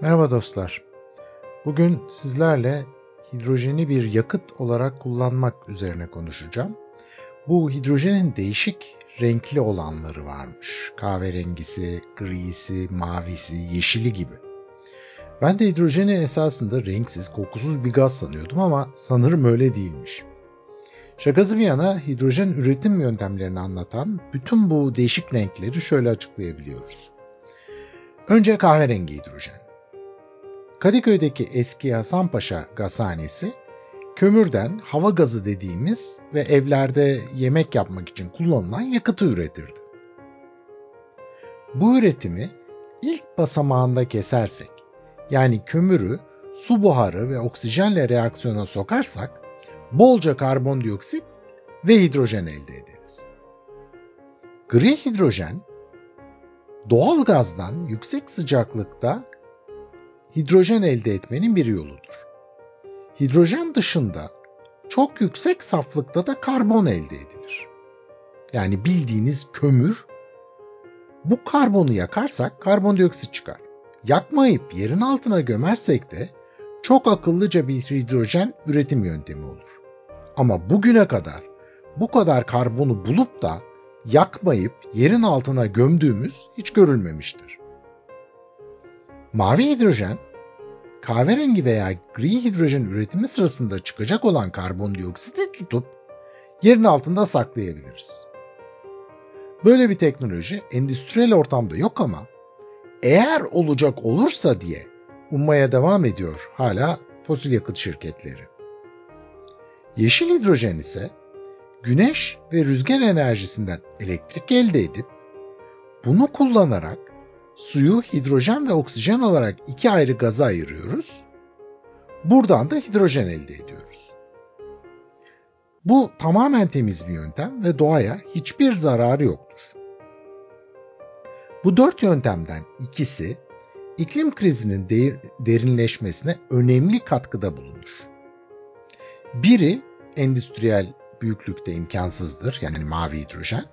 Merhaba dostlar. Bugün sizlerle hidrojeni bir yakıt olarak kullanmak üzerine konuşacağım. Bu hidrojenin değişik renkli olanları varmış. Kahverengisi, grisi, mavisi, yeşili gibi. Ben de hidrojeni esasında renksiz, kokusuz bir gaz sanıyordum ama sanırım öyle değilmiş. Şakası bir yana hidrojen üretim yöntemlerini anlatan bütün bu değişik renkleri şöyle açıklayabiliyoruz. Önce kahverengi hidrojen. Kadıköy'deki eski Hasanpaşa gazhanesi kömürden hava gazı dediğimiz ve evlerde yemek yapmak için kullanılan yakıtı üretirdi. Bu üretimi ilk basamağında kesersek, yani kömürü su buharı ve oksijenle reaksiyona sokarsak, bolca karbondioksit ve hidrojen elde ederiz. Gri hidrojen, doğal gazdan yüksek sıcaklıkta hidrojen elde etmenin bir yoludur. Hidrojen dışında çok yüksek saflıkta da karbon elde edilir. Yani bildiğiniz kömür. Bu karbonu yakarsak karbondioksit çıkar. Yakmayıp yerin altına gömersek de çok akıllıca bir hidrojen üretim yöntemi olur. Ama bugüne kadar bu kadar karbonu bulup da yakmayıp yerin altına gömdüğümüz hiç görülmemiştir. Mavi hidrojen kahverengi veya gri hidrojen üretimi sırasında çıkacak olan karbondioksiti tutup yerin altında saklayabiliriz. Böyle bir teknoloji endüstriyel ortamda yok ama eğer olacak olursa diye ummaya devam ediyor hala fosil yakıt şirketleri. Yeşil hidrojen ise güneş ve rüzgar enerjisinden elektrik elde edip bunu kullanarak suyu hidrojen ve oksijen olarak iki ayrı gaza ayırıyoruz. Buradan da hidrojen elde ediyoruz. Bu tamamen temiz bir yöntem ve doğaya hiçbir zararı yoktur. Bu dört yöntemden ikisi iklim krizinin derinleşmesine önemli katkıda bulunur. Biri endüstriyel büyüklükte imkansızdır yani mavi hidrojen.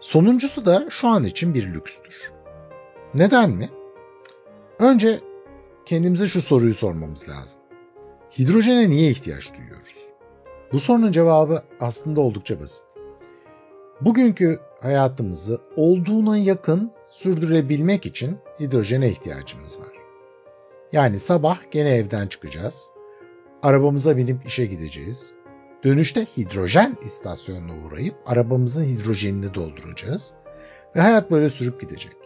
Sonuncusu da şu an için bir lükstür. Neden mi? Önce kendimize şu soruyu sormamız lazım. Hidrojene niye ihtiyaç duyuyoruz? Bu sorunun cevabı aslında oldukça basit. Bugünkü hayatımızı olduğuna yakın sürdürebilmek için hidrojene ihtiyacımız var. Yani sabah gene evden çıkacağız. Arabamıza binip işe gideceğiz. Dönüşte hidrojen istasyonuna uğrayıp arabamızın hidrojenini dolduracağız. Ve hayat böyle sürüp gidecek.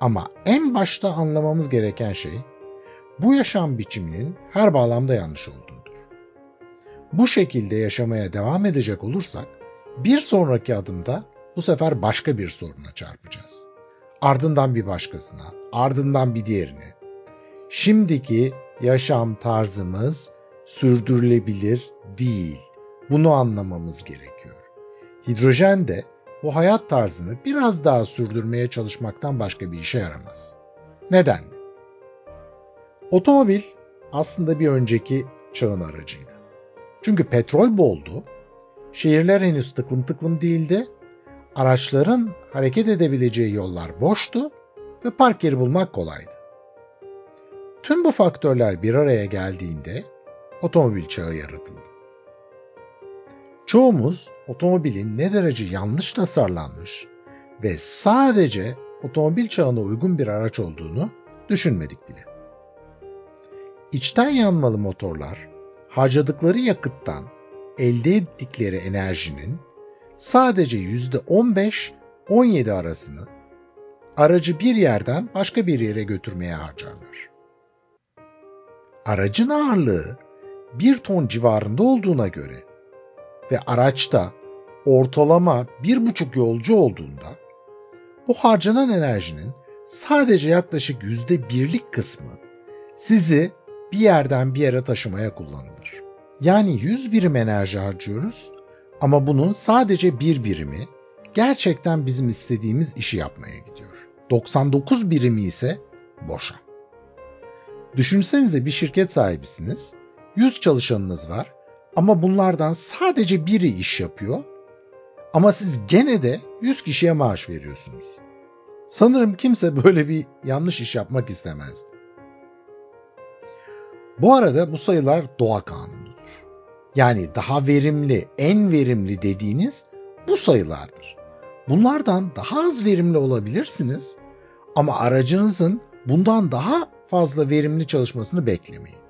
Ama en başta anlamamız gereken şey bu yaşam biçiminin her bağlamda yanlış olduğudur. Bu şekilde yaşamaya devam edecek olursak bir sonraki adımda bu sefer başka bir soruna çarpacağız. Ardından bir başkasına, ardından bir diğerine. Şimdiki yaşam tarzımız sürdürülebilir değil. Bunu anlamamız gerekiyor. Hidrojen de bu hayat tarzını biraz daha sürdürmeye çalışmaktan başka bir işe yaramaz. Neden mi? Otomobil aslında bir önceki çağın aracıydı. Çünkü petrol boldu, şehirler henüz tıklım tıklım değildi, araçların hareket edebileceği yollar boştu ve park yeri bulmak kolaydı. Tüm bu faktörler bir araya geldiğinde otomobil çağı yaratıldı. Çoğumuz otomobilin ne derece yanlış tasarlanmış ve sadece otomobil çağına uygun bir araç olduğunu düşünmedik bile. İçten yanmalı motorlar harcadıkları yakıttan elde ettikleri enerjinin sadece %15-17 arasını aracı bir yerden başka bir yere götürmeye harcarlar. Aracın ağırlığı bir ton civarında olduğuna göre ve araçta ortalama bir buçuk yolcu olduğunda bu harcanan enerjinin sadece yaklaşık yüzde birlik kısmı sizi bir yerden bir yere taşımaya kullanılır. Yani 100 birim enerji harcıyoruz ama bunun sadece bir birimi gerçekten bizim istediğimiz işi yapmaya gidiyor. 99 birimi ise boşa. Düşünsenize bir şirket sahibisiniz, 100 çalışanınız var ama bunlardan sadece biri iş yapıyor ama siz gene de 100 kişiye maaş veriyorsunuz. Sanırım kimse böyle bir yanlış iş yapmak istemezdi. Bu arada bu sayılar doğa kanunudur. Yani daha verimli, en verimli dediğiniz bu sayılardır. Bunlardan daha az verimli olabilirsiniz ama aracınızın bundan daha fazla verimli çalışmasını beklemeyin.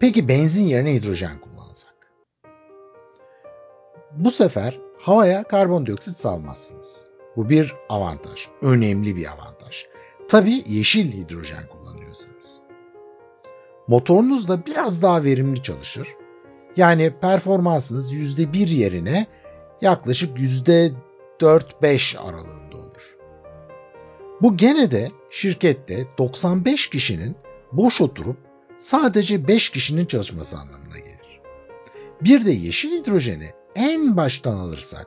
Peki benzin yerine hidrojen kullansak? Bu sefer havaya karbondioksit salmazsınız. Bu bir avantaj, önemli bir avantaj. Tabii yeşil hidrojen kullanıyorsanız. Motorunuz da biraz daha verimli çalışır. Yani performansınız %1 yerine yaklaşık %4-5 aralığında olur. Bu gene de şirkette 95 kişinin boş oturup sadece 5 kişinin çalışması anlamına gelir. Bir de yeşil hidrojeni en baştan alırsak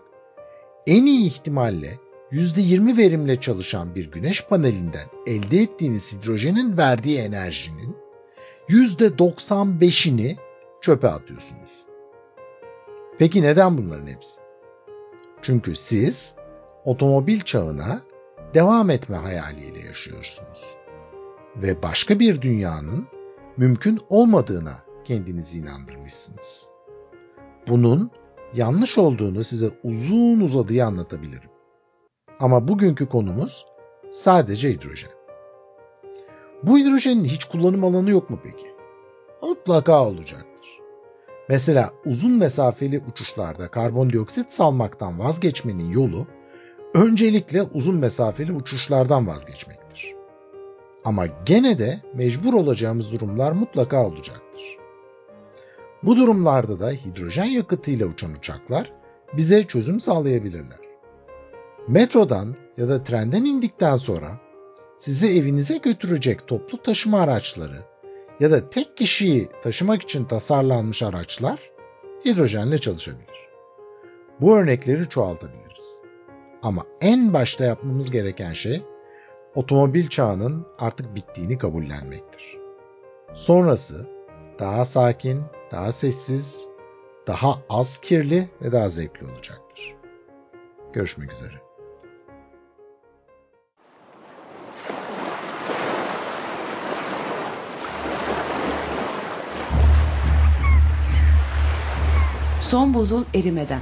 en iyi ihtimalle %20 verimle çalışan bir güneş panelinden elde ettiğiniz hidrojenin verdiği enerjinin %95'ini çöpe atıyorsunuz. Peki neden bunların hepsi? Çünkü siz otomobil çağına devam etme hayaliyle yaşıyorsunuz. Ve başka bir dünyanın mümkün olmadığına kendinizi inandırmışsınız. Bunun yanlış olduğunu size uzun uzadıya anlatabilirim. Ama bugünkü konumuz sadece hidrojen. Bu hidrojenin hiç kullanım alanı yok mu peki? Mutlaka olacaktır. Mesela uzun mesafeli uçuşlarda karbondioksit salmaktan vazgeçmenin yolu öncelikle uzun mesafeli uçuşlardan vazgeçmektir. Ama gene de mecbur olacağımız durumlar mutlaka olacaktır. Bu durumlarda da hidrojen yakıtıyla uçan uçaklar bize çözüm sağlayabilirler. Metrodan ya da trenden indikten sonra sizi evinize götürecek toplu taşıma araçları ya da tek kişiyi taşımak için tasarlanmış araçlar hidrojenle çalışabilir. Bu örnekleri çoğaltabiliriz. Ama en başta yapmamız gereken şey otomobil çağının artık bittiğini kabullenmektir. Sonrası daha sakin, daha sessiz, daha az kirli ve daha zevkli olacaktır. Görüşmek üzere. Son buzul erimeden.